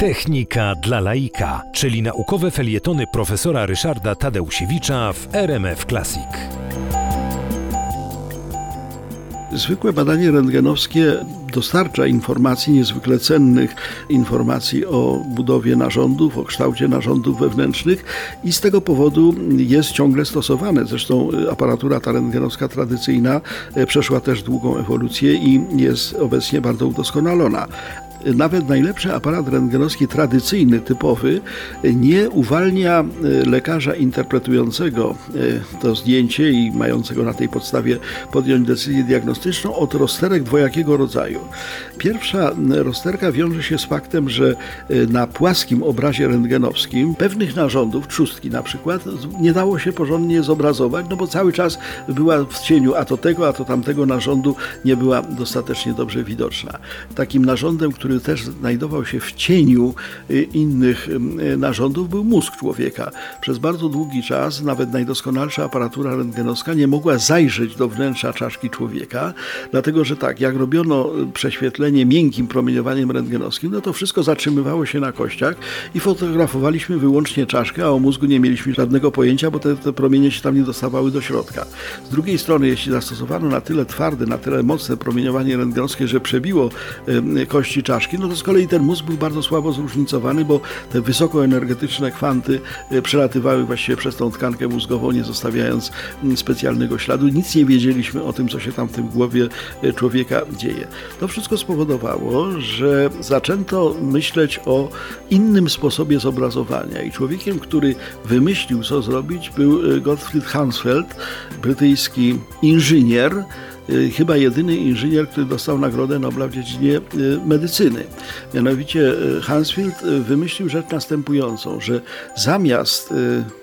Technika dla laika, czyli naukowe felietony profesora Ryszarda Tadeusiewicza w RMF Classic. Zwykłe badanie rentgenowskie dostarcza informacji niezwykle cennych, informacji o budowie narządów, o kształcie narządów wewnętrznych i z tego powodu jest ciągle stosowane. Zresztą aparatura ta rentgenowska tradycyjna e, przeszła też długą ewolucję i jest obecnie bardzo udoskonalona nawet najlepszy aparat rentgenowski tradycyjny, typowy, nie uwalnia e, lekarza interpretującego e, to zdjęcie i mającego na tej podstawie podjąć decyzję diagnostyczną od rozterek dwojakiego rodzaju. Pierwsza rozterka wiąże się z faktem, że e, na płaskim obrazie rentgenowskim pewnych narządów, trzustki na przykład, nie dało się porządnie zobrazować, no bo cały czas była w cieniu a to tego, a to tamtego narządu nie była dostatecznie dobrze widoczna. Takim narządem, który który też znajdował się w cieniu y, innych y, narządów, był mózg człowieka. Przez bardzo długi czas nawet najdoskonalsza aparatura rentgenowska nie mogła zajrzeć do wnętrza czaszki człowieka, dlatego że tak, jak robiono y, prześwietlenie miękkim promieniowaniem rentgenowskim, no to wszystko zatrzymywało się na kościach i fotografowaliśmy wyłącznie czaszkę, a o mózgu nie mieliśmy żadnego pojęcia, bo te, te promienie się tam nie dostawały do środka. Z drugiej strony, jeśli zastosowano na tyle twarde, na tyle mocne promieniowanie rentgenowskie, że przebiło kości czaszki, no to z kolei ten mózg był bardzo słabo zróżnicowany, bo te wysokoenergetyczne kwanty e, przelatywały właściwie przez tą tkankę mózgową, nie zostawiając mm, specjalnego śladu. Nic nie wiedzieliśmy o tym, co się tam w tym głowie e, człowieka dzieje. To wszystko spowodowało, że zaczęto myśleć o innym sposobie zobrazowania i człowiekiem, który wymyślił, co zrobić, był e, Gottfried Hansfeld, brytyjski inżynier, chyba jedyny inżynier, który dostał Nagrodę Nobla w dziedzinie y, medycyny. Mianowicie y, Hansfield wymyślił rzecz następującą, że zamiast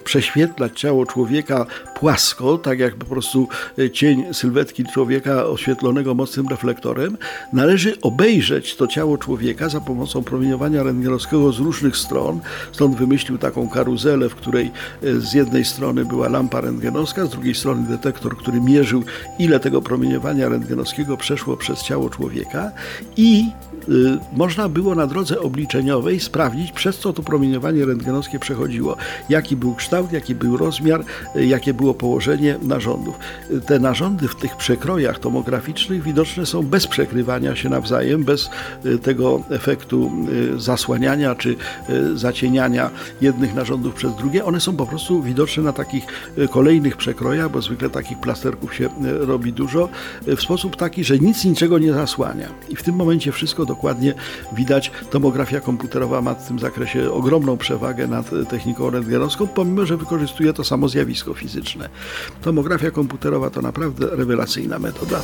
prześwietlać ciało człowieka płasko, tak jak po prostu cień sylwetki człowieka oświetlonego mocnym reflektorem, należy obejrzeć to ciało człowieka za pomocą promieniowania rentgenowskiego z różnych stron. Stąd wymyślił taką karuzelę, w której z jednej strony była lampa rentgenowska, z drugiej strony detektor, który mierzył ile tego promieniowania rentgenowskiego przeszło przez ciało człowieka i y, można było na drodze obliczeniowej sprawdzić, przez co to promieniowanie rentgenowskie przechodziło, jaki był kształt, jaki był rozmiar, jakie było położenie narządów. Te narządy w tych przekrojach tomograficznych widoczne są bez przekrywania się nawzajem, bez y, tego efektu y, zasłaniania czy y, zacieniania jednych narządów przez drugie. One są po prostu widoczne na takich kolejnych przekrojach, bo zwykle takich plasterków się robi dużo w sposób taki, że nic niczego nie zasłania. I w tym momencie wszystko dokładnie widać. Tomografia komputerowa ma w tym zakresie ogromną przewagę nad techniką rentgenowską, pomimo że wykorzystuje to samo zjawisko fizyczne. Tomografia komputerowa to naprawdę rewelacyjna metoda.